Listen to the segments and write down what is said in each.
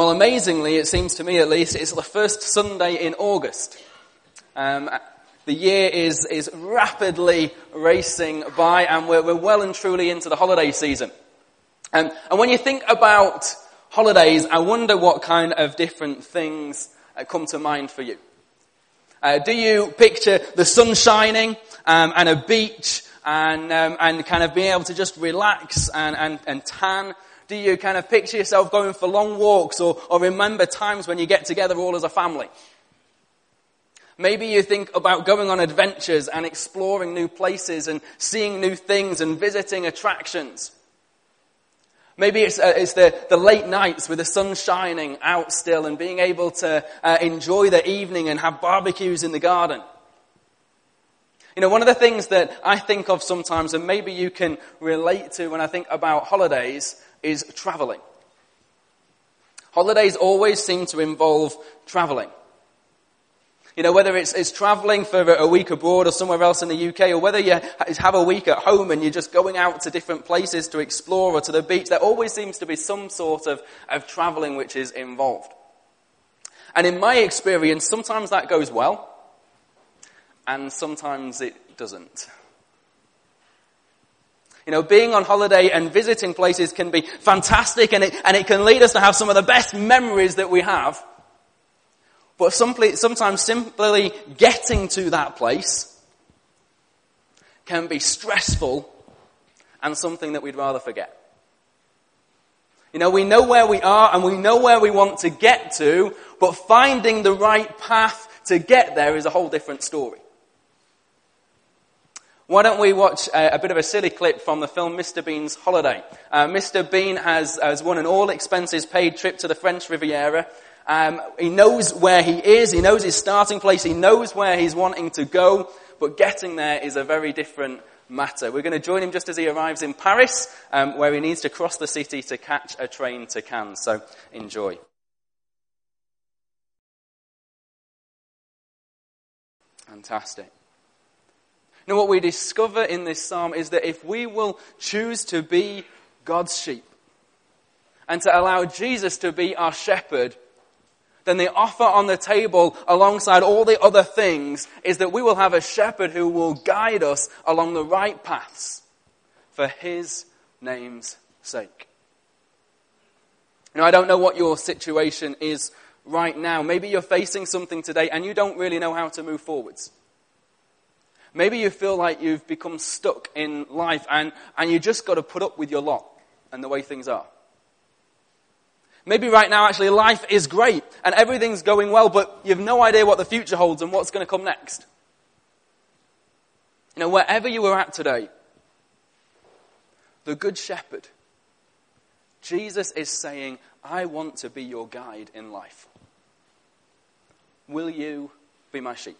Well, amazingly, it seems to me at least, it's the first Sunday in August. Um, the year is, is rapidly racing by and we're, we're well and truly into the holiday season. Um, and when you think about holidays, I wonder what kind of different things uh, come to mind for you. Uh, do you picture the sun shining um, and a beach and, um, and kind of being able to just relax and, and, and tan? Do you kind of picture yourself going for long walks or, or remember times when you get together all as a family? Maybe you think about going on adventures and exploring new places and seeing new things and visiting attractions. Maybe it's, uh, it's the, the late nights with the sun shining out still and being able to uh, enjoy the evening and have barbecues in the garden. You know, one of the things that I think of sometimes, and maybe you can relate to when I think about holidays, is traveling. Holidays always seem to involve traveling. You know, whether it's, it's traveling for a week abroad or somewhere else in the UK, or whether you have a week at home and you're just going out to different places to explore or to the beach, there always seems to be some sort of, of traveling which is involved. And in my experience, sometimes that goes well, and sometimes it doesn't. You know, being on holiday and visiting places can be fantastic and it, and it can lead us to have some of the best memories that we have. But simply, sometimes simply getting to that place can be stressful and something that we'd rather forget. You know, we know where we are and we know where we want to get to, but finding the right path to get there is a whole different story. Why don't we watch a, a, bit of a silly clip from the film Mr. Bean's Holiday? Uh, Mr. Bean has, has won an all expenses paid trip to the French Riviera. Um, he knows where he is, he knows his starting place, he knows where he's wanting to go, but getting there is a very different matter. We're going to join him just as he arrives in Paris, um, where he needs to cross the city to catch a train to Cannes. So enjoy. Fantastic. Now, what we discover in this psalm is that if we will choose to be God's sheep and to allow Jesus to be our shepherd, then the offer on the table alongside all the other things is that we will have a shepherd who will guide us along the right paths for his name's sake. Now, I don't know what your situation is right now. Maybe you're facing something today and you don't really know how to move forwards. Maybe you feel like you've become stuck in life and, and you just got to put up with your lot and the way things are. Maybe right now actually life is great and everything's going well, but you have no idea what the future holds and what's going to come next. You know, wherever you are at today, the Good Shepherd, Jesus is saying, I want to be your guide in life. Will you be my sheep?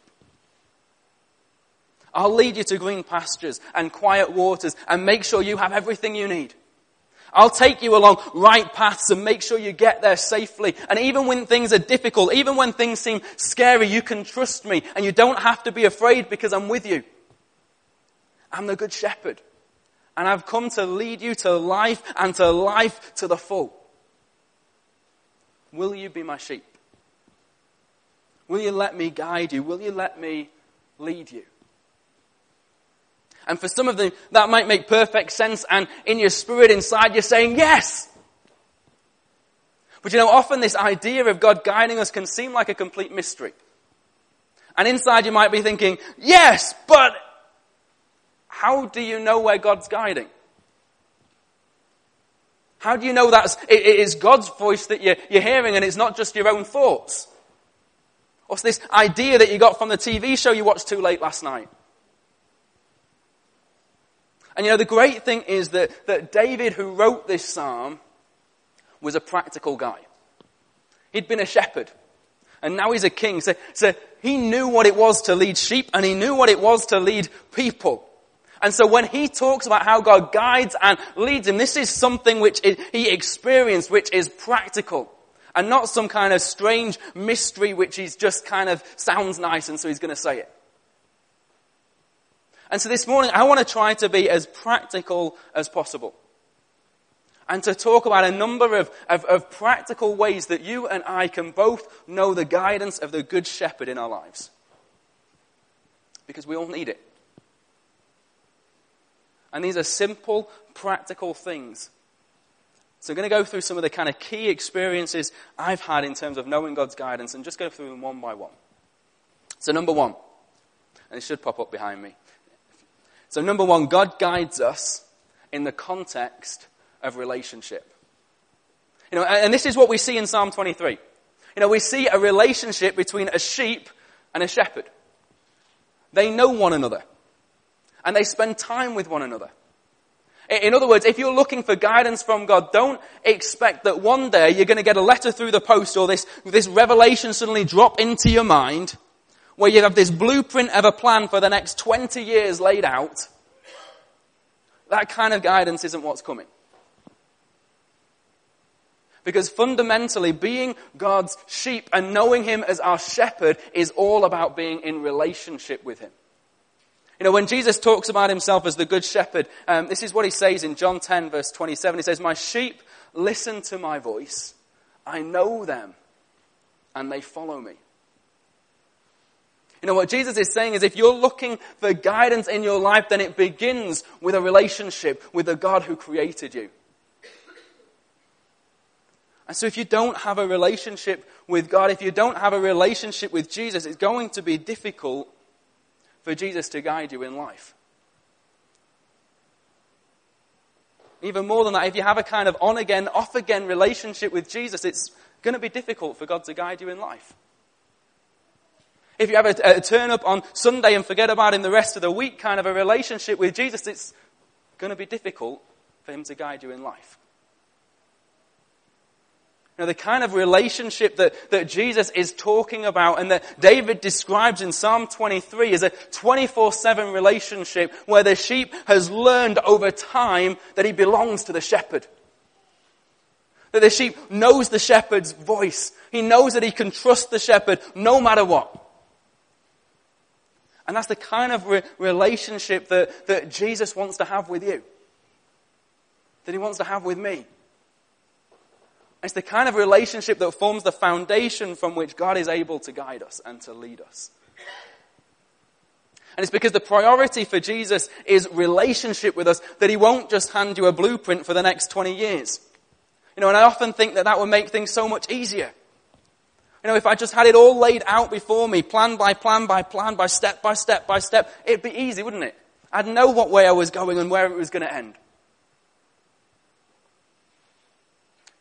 I'll lead you to green pastures and quiet waters and make sure you have everything you need. I'll take you along right paths and make sure you get there safely. And even when things are difficult, even when things seem scary, you can trust me and you don't have to be afraid because I'm with you. I'm the good shepherd. And I've come to lead you to life and to life to the full. Will you be my sheep? Will you let me guide you? Will you let me lead you? And for some of them, that might make perfect sense, and in your spirit inside, you're saying yes. But you know, often this idea of God guiding us can seem like a complete mystery. And inside you might be thinking, yes, but how do you know where God's guiding? How do you know that it is God's voice that you're, you're hearing and it's not just your own thoughts? What's this idea that you got from the TV show you watched too late last night? And you know, the great thing is that, that David, who wrote this psalm, was a practical guy. He'd been a shepherd. And now he's a king. So, so he knew what it was to lead sheep and he knew what it was to lead people. And so when he talks about how God guides and leads him, this is something which he experienced, which is practical. And not some kind of strange mystery which is just kind of sounds nice and so he's going to say it. And so this morning, I want to try to be as practical as possible. and to talk about a number of, of, of practical ways that you and I can both know the guidance of the Good Shepherd in our lives. Because we all need it. And these are simple, practical things. So I'm going to go through some of the kind of key experiences I've had in terms of knowing God's guidance and just go through them one by one. So number one, and it should pop up behind me. So number one, God guides us in the context of relationship. You know, and this is what we see in Psalm 23. You know, we see a relationship between a sheep and a shepherd. They know one another. And they spend time with one another. In other words, if you're looking for guidance from God, don't expect that one day you're going to get a letter through the post or this, this revelation suddenly drop into your mind where you have this blueprint of a plan for the next 20 years laid out. That kind of guidance isn't what's coming. Because fundamentally, being God's sheep and knowing Him as our shepherd is all about being in relationship with Him. You know, when Jesus talks about Himself as the good shepherd, um, this is what He says in John 10 verse 27. He says, My sheep listen to my voice. I know them and they follow me. You know, what Jesus is saying is if you're looking for guidance in your life, then it begins with a relationship with the God who created you. And so if you don't have a relationship with God, if you don't have a relationship with Jesus, it's going to be difficult for Jesus to guide you in life. Even more than that, if you have a kind of on again, off again relationship with Jesus, it's going to be difficult for God to guide you in life. If you have a, a, turn up on Sunday and forget about him the rest of the week kind of a relationship with Jesus, it's going to be difficult for him to guide you in life know, the kind of relationship that, that Jesus is talking about and that David describes in Psalm 23 is a 24-7 relationship where the sheep has learned over time that he belongs to the shepherd. That the sheep knows the shepherd's voice. He knows that he can trust the shepherd no matter what. And that's the kind of re- relationship that, that Jesus wants to have with you. That he wants to have with me. It's the kind of relationship that forms the foundation from which God is able to guide us and to lead us. And it's because the priority for Jesus is relationship with us that he won't just hand you a blueprint for the next 20 years. You know, and I often think that that would make things so much easier. You know, if I just had it all laid out before me, plan by plan by plan, by step by step by step, it'd be easy, wouldn't it? I'd know what way I was going and where it was going to end.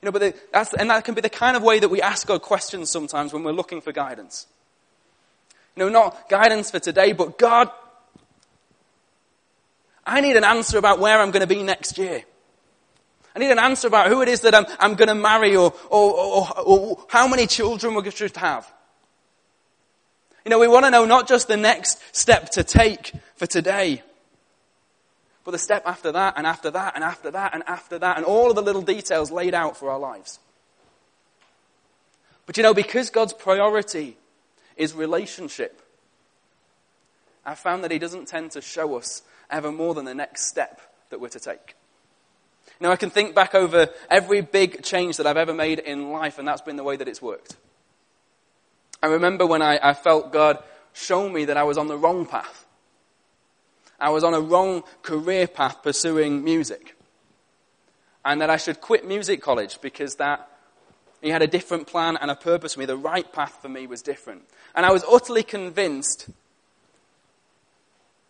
You know, but the, that's, and that can be the kind of way that we ask God questions sometimes when we're looking for guidance. You know, not guidance for today, but God, I need an answer about where I'm going to be next year. I need an answer about who it is that I'm, I'm going to marry or, or, or, or how many children we're going to have. You know, we want to know not just the next step to take for today, but the step after that, and after that, and after that, and after that, and all of the little details laid out for our lives. But you know, because God's priority is relationship, I've found that He doesn't tend to show us ever more than the next step that we're to take. Know, I can think back over every big change that I've ever made in life, and that's been the way that it's worked. I remember when I, I felt God show me that I was on the wrong path. I was on a wrong career path pursuing music. And that I should quit music college because that he had a different plan and a purpose for me. The right path for me was different. And I was utterly convinced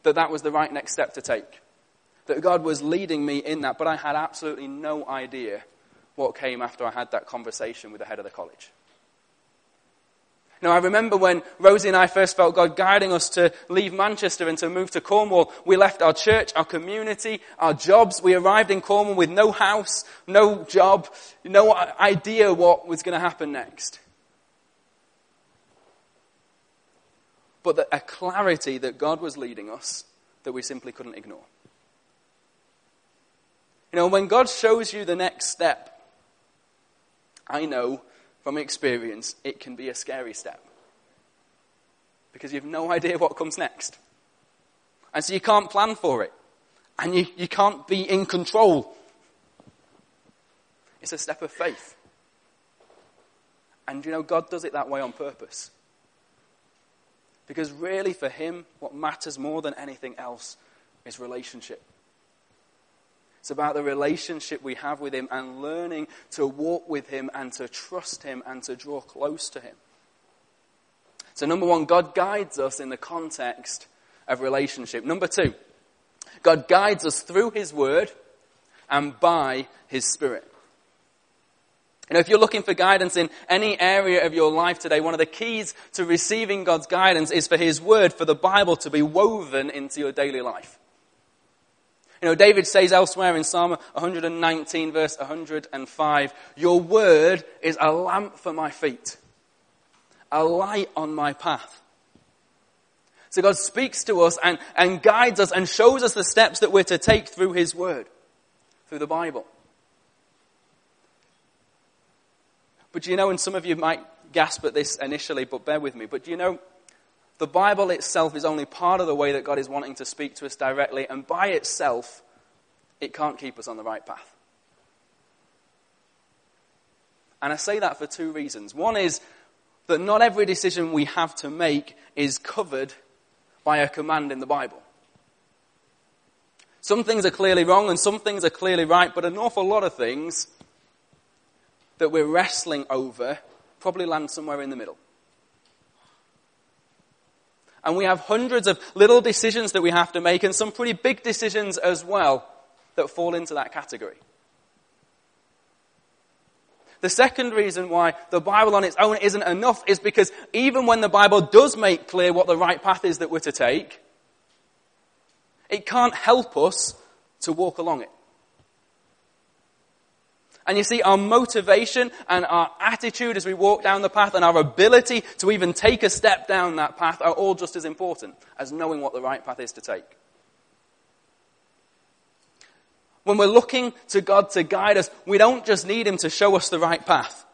that that was the right next step to take. That God was leading me in that, but I had absolutely no idea what came after I had that conversation with the head of the college. Now, I remember when Rosie and I first felt God guiding us to leave Manchester and to move to Cornwall. We left our church, our community, our jobs. We arrived in Cornwall with no house, no job, no idea what was going to happen next. But a clarity that God was leading us that we simply couldn't ignore. You know, when God shows you the next step, I know from experience, it can be a scary step. Because you have no idea what comes next. And so you can't plan for it. And you, you can't be in control. It's a step of faith. And you know, God does it that way on purpose. Because really, for Him, what matters more than anything else is relationship. It's about the relationship we have with Him and learning to walk with Him and to trust Him and to draw close to Him. So, number one, God guides us in the context of relationship. Number two, God guides us through His Word and by His Spirit. You know, if you're looking for guidance in any area of your life today, one of the keys to receiving God's guidance is for His Word, for the Bible to be woven into your daily life. You know, David says elsewhere in Psalm 119 verse 105, Your Word is a lamp for my feet, a light on my path. So God speaks to us and, and guides us and shows us the steps that we're to take through His Word, through the Bible. But you know, and some of you might gasp at this initially, but bear with me. But you know, the Bible itself is only part of the way that God is wanting to speak to us directly, and by itself, it can't keep us on the right path. And I say that for two reasons. One is that not every decision we have to make is covered by a command in the Bible. Some things are clearly wrong and some things are clearly right, but an awful lot of things that we're wrestling over probably land somewhere in the middle. And we have hundreds of little decisions that we have to make and some pretty big decisions as well that fall into that category. The second reason why the Bible on its own isn't enough is because even when the Bible does make clear what the right path is that we're to take, it can't help us to walk along it. And you see, our motivation and our attitude as we walk down the path and our ability to even take a step down that path are all just as important as knowing what the right path is to take. When we're looking to God to guide us, we don't just need Him to show us the right path.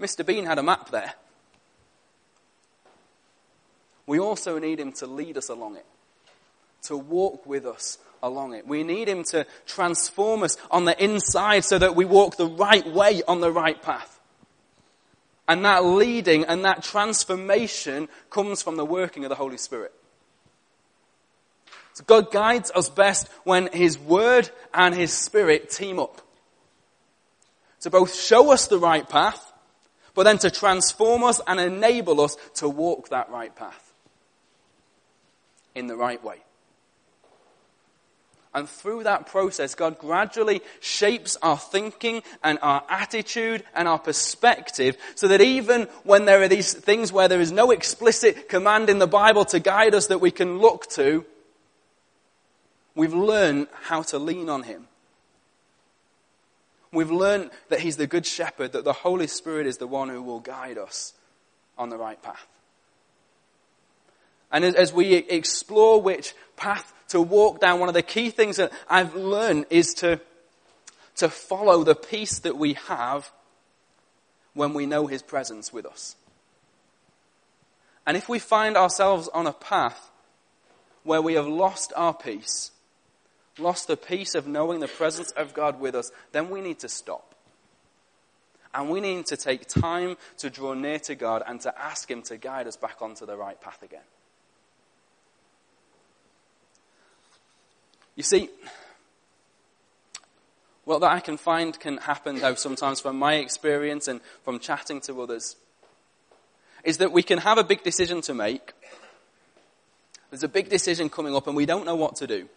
Mr. Bean had a map there. We also need Him to lead us along it, to walk with us along it. We need Him to transform us on the inside so that we walk the right way on the right path. And that leading and that transformation comes from the working of the Holy Spirit. So God guides us best when His Word and His Spirit team up. To both show us the right path, but then to transform us and enable us to walk that right path in the right way. And through that process, God gradually shapes our thinking and our attitude and our perspective so that even when there are these things where there is no explicit command in the Bible to guide us that we can look to, we've learned how to lean on Him. We've learned that He's the Good Shepherd, that the Holy Spirit is the one who will guide us on the right path. And as we explore which path to walk down, one of the key things that I've learned is to, to follow the peace that we have when we know His presence with us. And if we find ourselves on a path where we have lost our peace, lost the peace of knowing the presence of God with us, then we need to stop. And we need to take time to draw near to God and to ask Him to guide us back onto the right path again. You see, what that I can find can happen, though, sometimes from my experience and from chatting to others, is that we can have a big decision to make. There's a big decision coming up and we don't know what to do.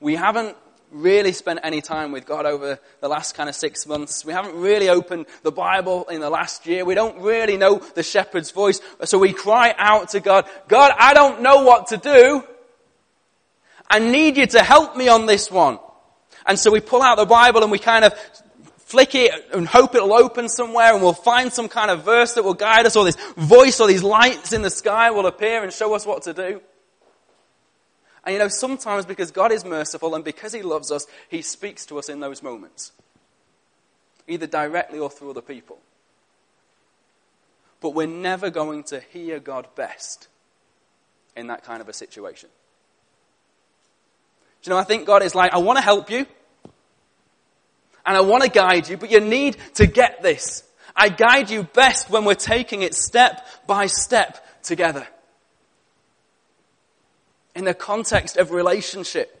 We haven't really spent any time with God over the last kind of six months. We haven't really opened the Bible in the last year. We don't really know the shepherd's voice. So we cry out to God, God, I don't know what to do. I need you to help me on this one. And so we pull out the Bible and we kind of flick it and hope it'll open somewhere and we'll find some kind of verse that will guide us or this voice or these lights in the sky will appear and show us what to do. And you know, sometimes because God is merciful and because He loves us, He speaks to us in those moments. Either directly or through other people. But we're never going to hear God best in that kind of a situation. You know, I think God is like, I want to help you. And I want to guide you, but you need to get this. I guide you best when we're taking it step by step together. In the context of relationship.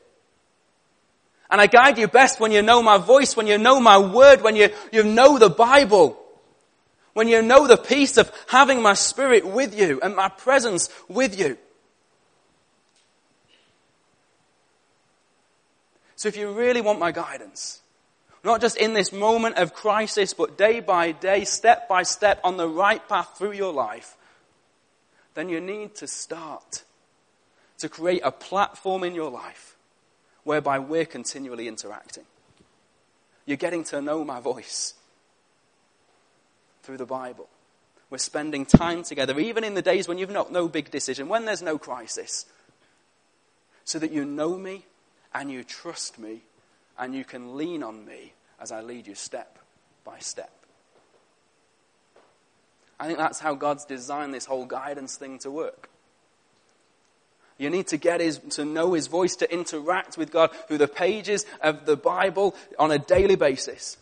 And I guide you best when you know my voice, when you know my word, when you, you know the Bible. When you know the peace of having my spirit with you and my presence with you. So if you really want my guidance, not just in this moment of crisis, but day by day, step by step on the right path through your life, then you need to start to create a platform in your life whereby we're continually interacting. You're getting to know my voice through the Bible. We're spending time together, even in the days when you've not no big decision, when there's no crisis, so that you know me and you trust me and you can lean on me as I lead you step by step. I think that's how God's designed this whole guidance thing to work. You need to get his, to know his voice, to interact with God through the pages of the Bible on a daily basis.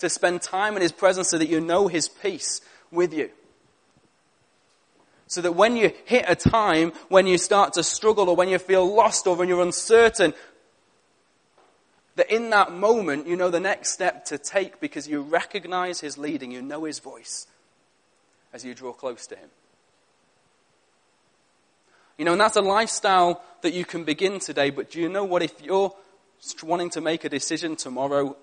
To spend time in his presence so that you know his peace with you. So that when you hit a time when you start to struggle or when you feel lost or when you're uncertain, that in that moment you know the next step to take because you recognize his leading, you know his voice as you draw close to him. You know, and that's a lifestyle that you can begin today, but do you know what? If you're wanting to make a decision tomorrow,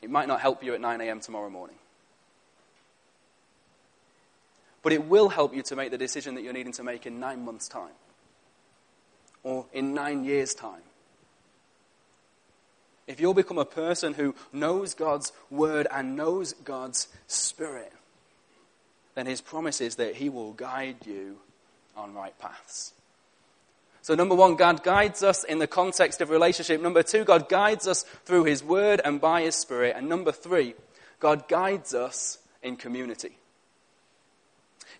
it might not help you at 9 a.m. tomorrow morning. But it will help you to make the decision that you're needing to make in nine months' time or in nine years' time if you'll become a person who knows God's word and knows God's spirit, then his promise is that he will guide you on right paths. So, number one, God guides us in the context of relationship. Number two, God guides us through his word and by his spirit. And number three, God guides us in community.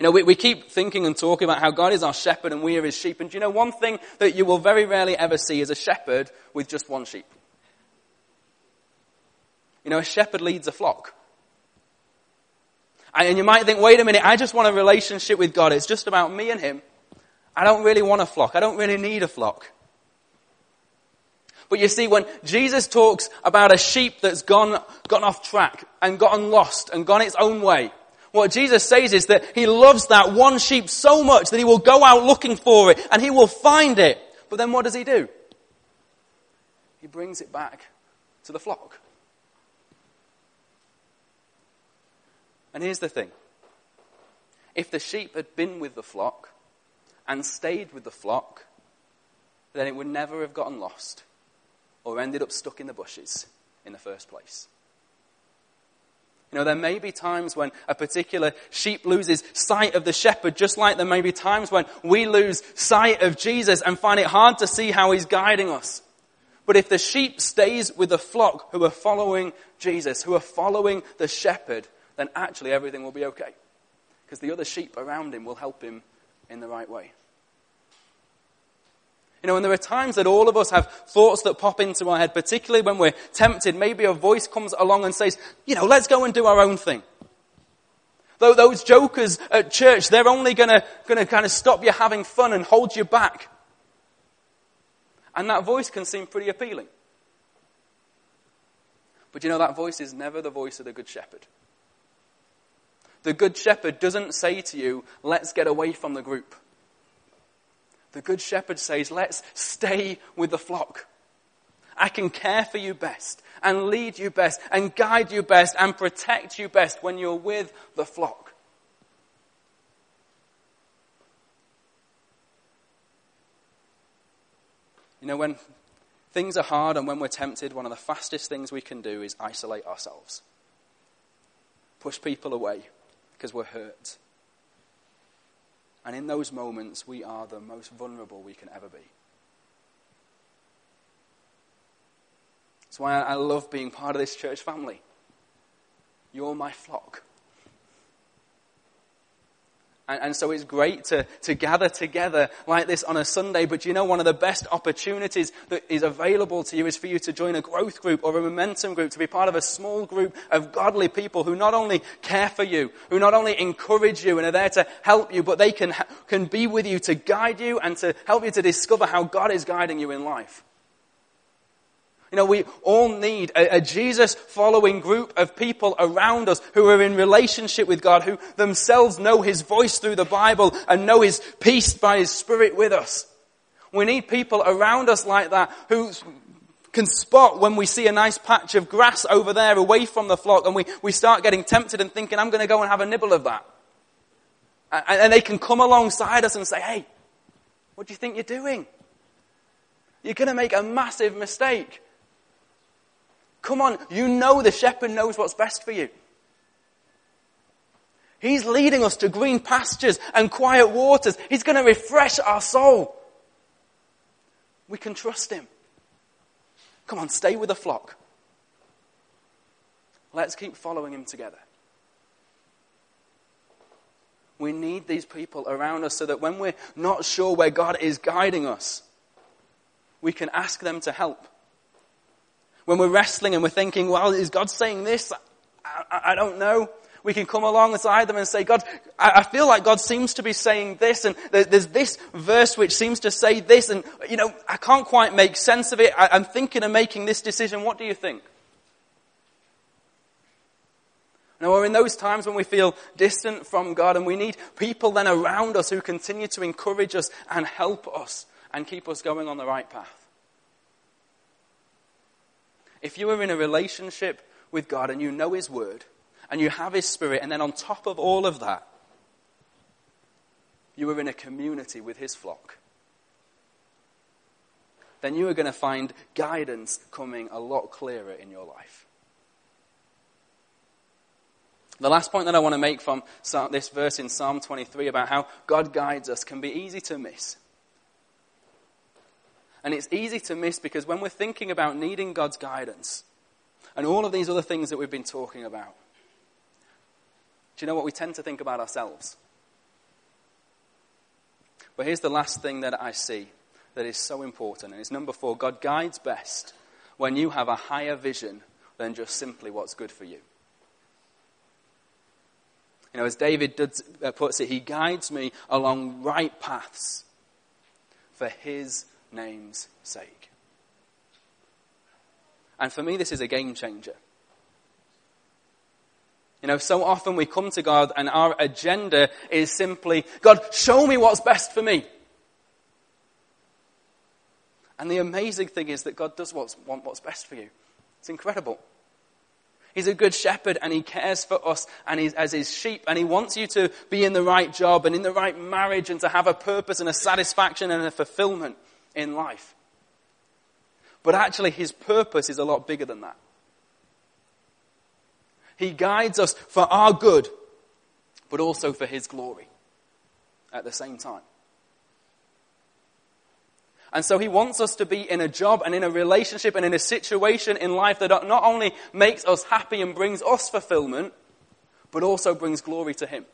You know, we, we keep thinking and talking about how God is our shepherd and we are his sheep. And do you know one thing that you will very rarely ever see is a shepherd with just one sheep? You know, a shepherd leads a flock. And you might think, wait a minute, I just want a relationship with God. It's just about me and Him. I don't really want a flock. I don't really need a flock. But you see, when Jesus talks about a sheep that's gone, gone off track and gotten lost and gone its own way, what Jesus says is that He loves that one sheep so much that He will go out looking for it and He will find it. But then what does He do? He brings it back to the flock. And here's the thing if the sheep had been with the flock and stayed with the flock, then it would never have gotten lost or ended up stuck in the bushes in the first place. You know, there may be times when a particular sheep loses sight of the shepherd, just like there may be times when we lose sight of Jesus and find it hard to see how he's guiding us. But if the sheep stays with the flock who are following Jesus, who are following the shepherd, then actually everything will be okay. Because the other sheep around him will help him in the right way. You know, and there are times that all of us have thoughts that pop into our head, particularly when we're tempted. Maybe a voice comes along and says, you know, let's go and do our own thing. Though those jokers at church, they're only gonna, gonna kind of stop you having fun and hold you back. And that voice can seem pretty appealing. But you know, that voice is never the voice of the Good Shepherd. The Good Shepherd doesn't say to you, let's get away from the group. The Good Shepherd says, let's stay with the flock. I can care for you best and lead you best and guide you best and protect you best when you're with the flock. You know, when things are hard and when we're tempted, one of the fastest things we can do is isolate ourselves, push people away because we're hurt. And in those moments, we are the most vulnerable we can ever be. That's why I love being part of this church family. You're my flock. And, and, so it's great to, to gather together like this on a Sunday. But you know, one of the best opportunities that is available to you is for you to join a growth group or a momentum group, to be part of a small group of godly people who not only care for you, who not only encourage you and are there to help you, but they can, can be with you to guide you and to help you to discover how God is guiding you in life. You know, we all need a, a Jesus following group of people around us who are in relationship with God, who themselves know His voice through the Bible and know His peace by His Spirit with us. We need people around us like that who can spot when we see a nice patch of grass over there away from the flock and we, we start getting tempted and thinking, I'm going to go and have a nibble of that. And, and they can come alongside us and say, hey, what do you think you're doing? You're going to make a massive mistake. Come on, you know the shepherd knows what's best for you. He's leading us to green pastures and quiet waters. He's going to refresh our soul. We can trust him. Come on, stay with the flock. Let's keep following him together. We need these people around us so that when we're not sure where God is guiding us, we can ask them to help when we're wrestling and we're thinking, well, is God saying this? I, I, I don't know. We can come alongside them and say, God, I, I feel like God seems to be saying this and there, there's this verse which seems to say this and, you know, I can't quite make sense of it. I, I'm thinking of making this decision. What do you think? Now, we're in those times when we feel distant from God and we need people then around us who continue to encourage us and help us and keep us going on the right path. If you are in a relationship with God and you know His Word and you have His Spirit, and then on top of all of that, you are in a community with His flock, then you are going to find guidance coming a lot clearer in your life. The last point that I want to make from this verse in Psalm 23 about how God guides us can be easy to miss. And it's easy to miss because when we're thinking about needing God's guidance and all of these other things that we've been talking about, do you know what we tend to think about ourselves? But here's the last thing that I see that is so important, and it's number four God guides best when you have a higher vision than just simply what's good for you. You know, as David does, uh, puts it, he guides me along right paths for his name's sake. And for me, this is a game changer. You know, so often we come to God and our agenda is simply, God, show me what's best for me. And the amazing thing is that God does what's, want what's best for you. It's incredible. He's a good shepherd and he cares for us and he's as his sheep and he wants you to be in the right job and in the right marriage and to have a purpose and a satisfaction and a fulfillment in life. But actually, his purpose is a lot bigger than that. He guides us for our good, but also for his glory at the same time. And so he wants us to be in a job and in a relationship and in a situation in life that not only makes us happy and brings us fulfillment, but also brings glory to him.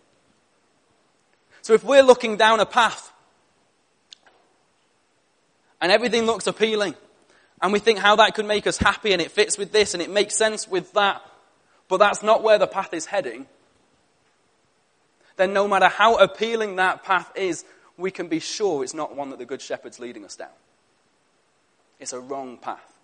So if we're looking down a path and everything looks appealing. And we think how that could make us happy and it fits with this and it makes sense with that. But that's not where the path is heading. Then no matter how appealing that path is, we can be sure it's not one that the Good Shepherd's leading us down. It's a wrong path.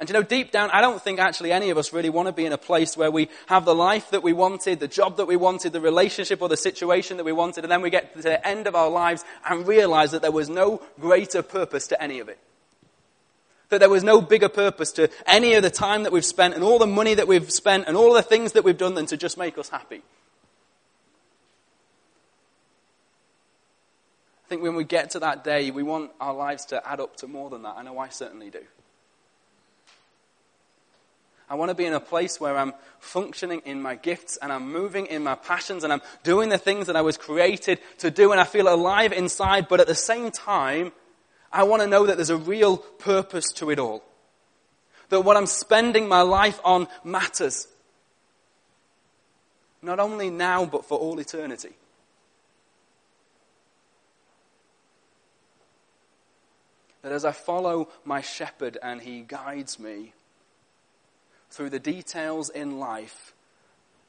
And you know, deep down, I don't think actually any of us really want to be in a place where we have the life that we wanted, the job that we wanted, the relationship or the situation that we wanted, and then we get to the end of our lives and realize that there was no greater purpose to any of it. That there was no bigger purpose to any of the time that we've spent and all the money that we've spent and all the things that we've done than to just make us happy. I think when we get to that day, we want our lives to add up to more than that. I know I certainly do. I want to be in a place where I'm functioning in my gifts and I'm moving in my passions and I'm doing the things that I was created to do and I feel alive inside, but at the same time, I want to know that there's a real purpose to it all. That what I'm spending my life on matters. Not only now, but for all eternity. That as I follow my shepherd and he guides me through the details in life,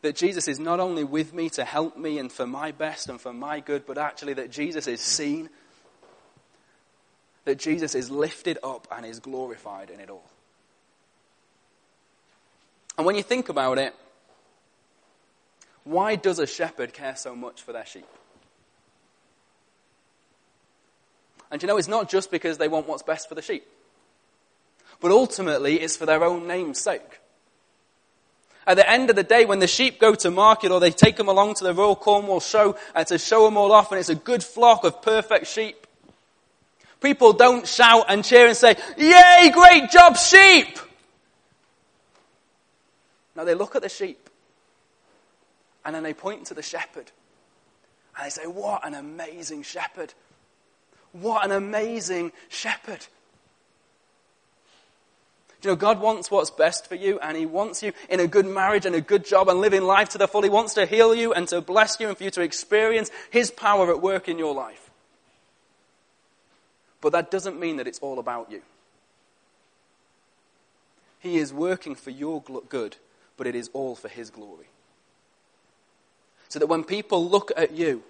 that Jesus is not only with me to help me and for my best and for my good, but actually that Jesus is seen, that Jesus is lifted up and is glorified in it all. And when you think about it, why does a shepherd care so much for their sheep? And you know, it's not just because they want what's best for the sheep, but ultimately it's for their own name's sake. At the end of the day, when the sheep go to market or they take them along to the Royal Cornwall show and to show them all off and it's a good flock of perfect sheep, people don't shout and cheer and say, Yay, great job, sheep! No, they look at the sheep and then they point to the shepherd and they say, What an amazing shepherd! What an amazing shepherd! You know, God wants what's best for you, and He wants you in a good marriage and a good job and living life to the full. He wants to heal you and to bless you and for you to experience His power at work in your life. But that doesn't mean that it's all about you. He is working for your good, but it is all for His glory. So that when people look at you,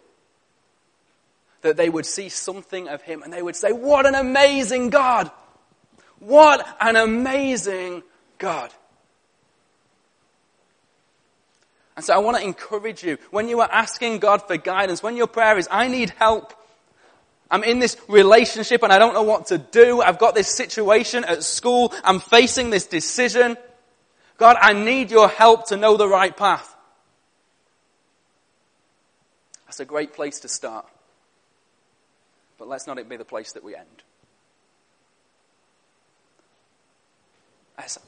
that they would see something of Him and they would say, What an amazing God! What an amazing God. And so I want to encourage you when you are asking God for guidance, when your prayer is, I need help. I'm in this relationship and I don't know what to do. I've got this situation at school. I'm facing this decision. God, I need your help to know the right path. That's a great place to start. But let's not it be the place that we end.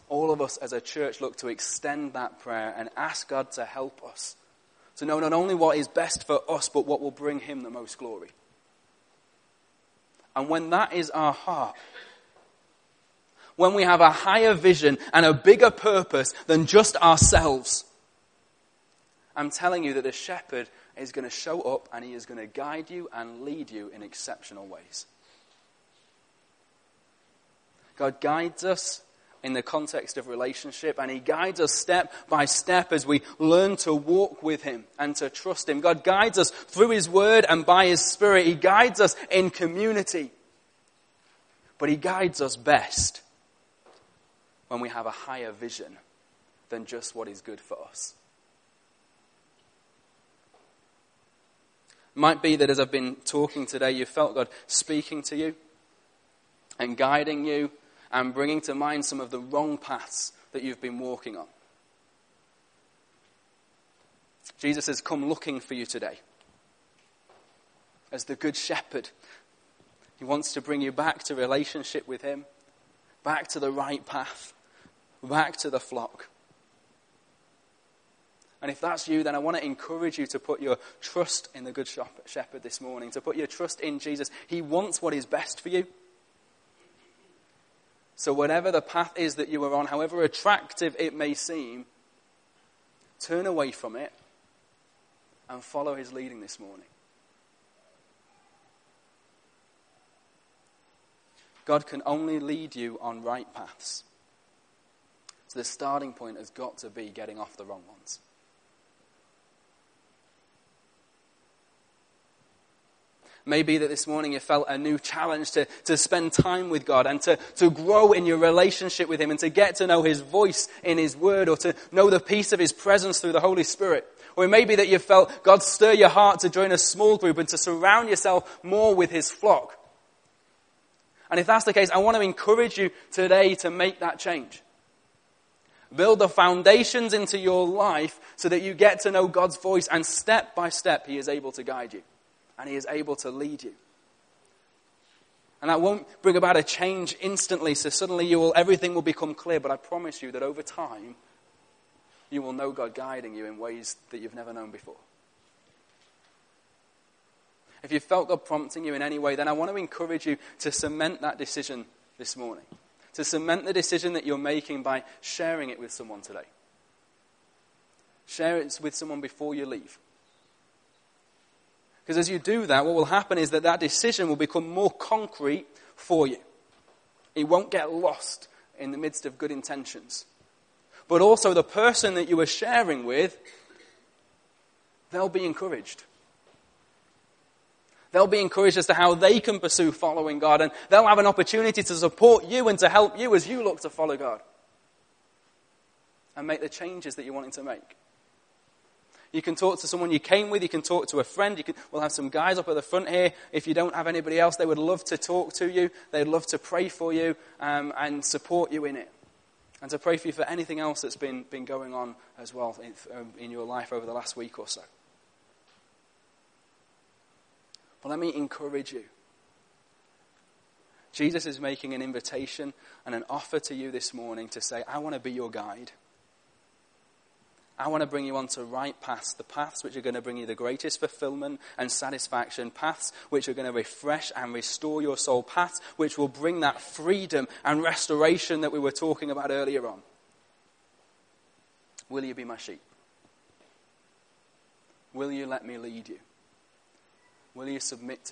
All of us as a church look to extend that prayer and ask God to help us to know not only what is best for us, but what will bring Him the most glory. And when that is our heart, when we have a higher vision and a bigger purpose than just ourselves, I'm telling you that the shepherd is going to show up and he is going to guide you and lead you in exceptional ways. God guides us in the context of relationship, and He guides us step by step as we learn to walk with Him and to trust Him. God guides us through His Word and by His Spirit. He guides us in community. But He guides us best when we have a higher vision than just what is good for us. It might be that as I've been talking today, you felt God speaking to you and guiding you and bringing to mind some of the wrong paths that you've been walking on. Jesus has come looking for you today. As the Good Shepherd, He wants to bring you back to relationship with Him, back to the right path, back to the flock. And if that's you, then I want to encourage you to put your trust in the Good Shepherd this morning, to put your trust in Jesus. He wants what is best for you. So, whatever the path is that you are on, however attractive it may seem, turn away from it and follow his leading this morning. God can only lead you on right paths. So, the starting point has got to be getting off the wrong ones. Maybe that this morning you felt a new challenge to, to spend time with God and to, to grow in your relationship with Him and to get to know His voice in His Word or to know the peace of His presence through the Holy Spirit. Or it may be that you felt God stir your heart to join a small group and to surround yourself more with His flock. And if that's the case, I want to encourage you today to make that change. Build the foundations into your life so that you get to know God's voice and step by step He is able to guide you and He is able to lead you. And that won't bring about a change instantly, so suddenly you will, everything will become clear. But I promise you that over time, you will know God guiding you in ways that you've never known before. If you felt God prompting you in any way, then I want to encourage you to cement that decision this morning. To cement the decision that you're making by sharing it with someone today. Share it with someone before you leave. Because as you do that, what will happen is that that decision will become more concrete for you. It won't get lost in the midst of good intentions. But also, the person that you are sharing with, they'll be encouraged. They'll be encouraged as to how they can pursue following God, and they'll have an opportunity to support you and to help you as you look to follow God and make the changes that you're wanting to make. You can talk to someone you came with. You can talk to a friend. Can, we'll have some guys up at the front here. If you don't have anybody else, they would love to talk to you. They'd love to pray for you um, and support you in it. And to pray for you for anything else that's been, been going on as well in, um, in your life over the last week or so. But let me encourage you. Jesus is making an invitation and an offer to you this morning to say, I want to be your guide. I want to bring you onto right paths, the paths which are going to bring you the greatest fulfillment and satisfaction, paths which are going to refresh and restore your soul, paths which will bring that freedom and restoration that we were talking about earlier on. Will you be my sheep? Will you let me lead you? Will you submit to me?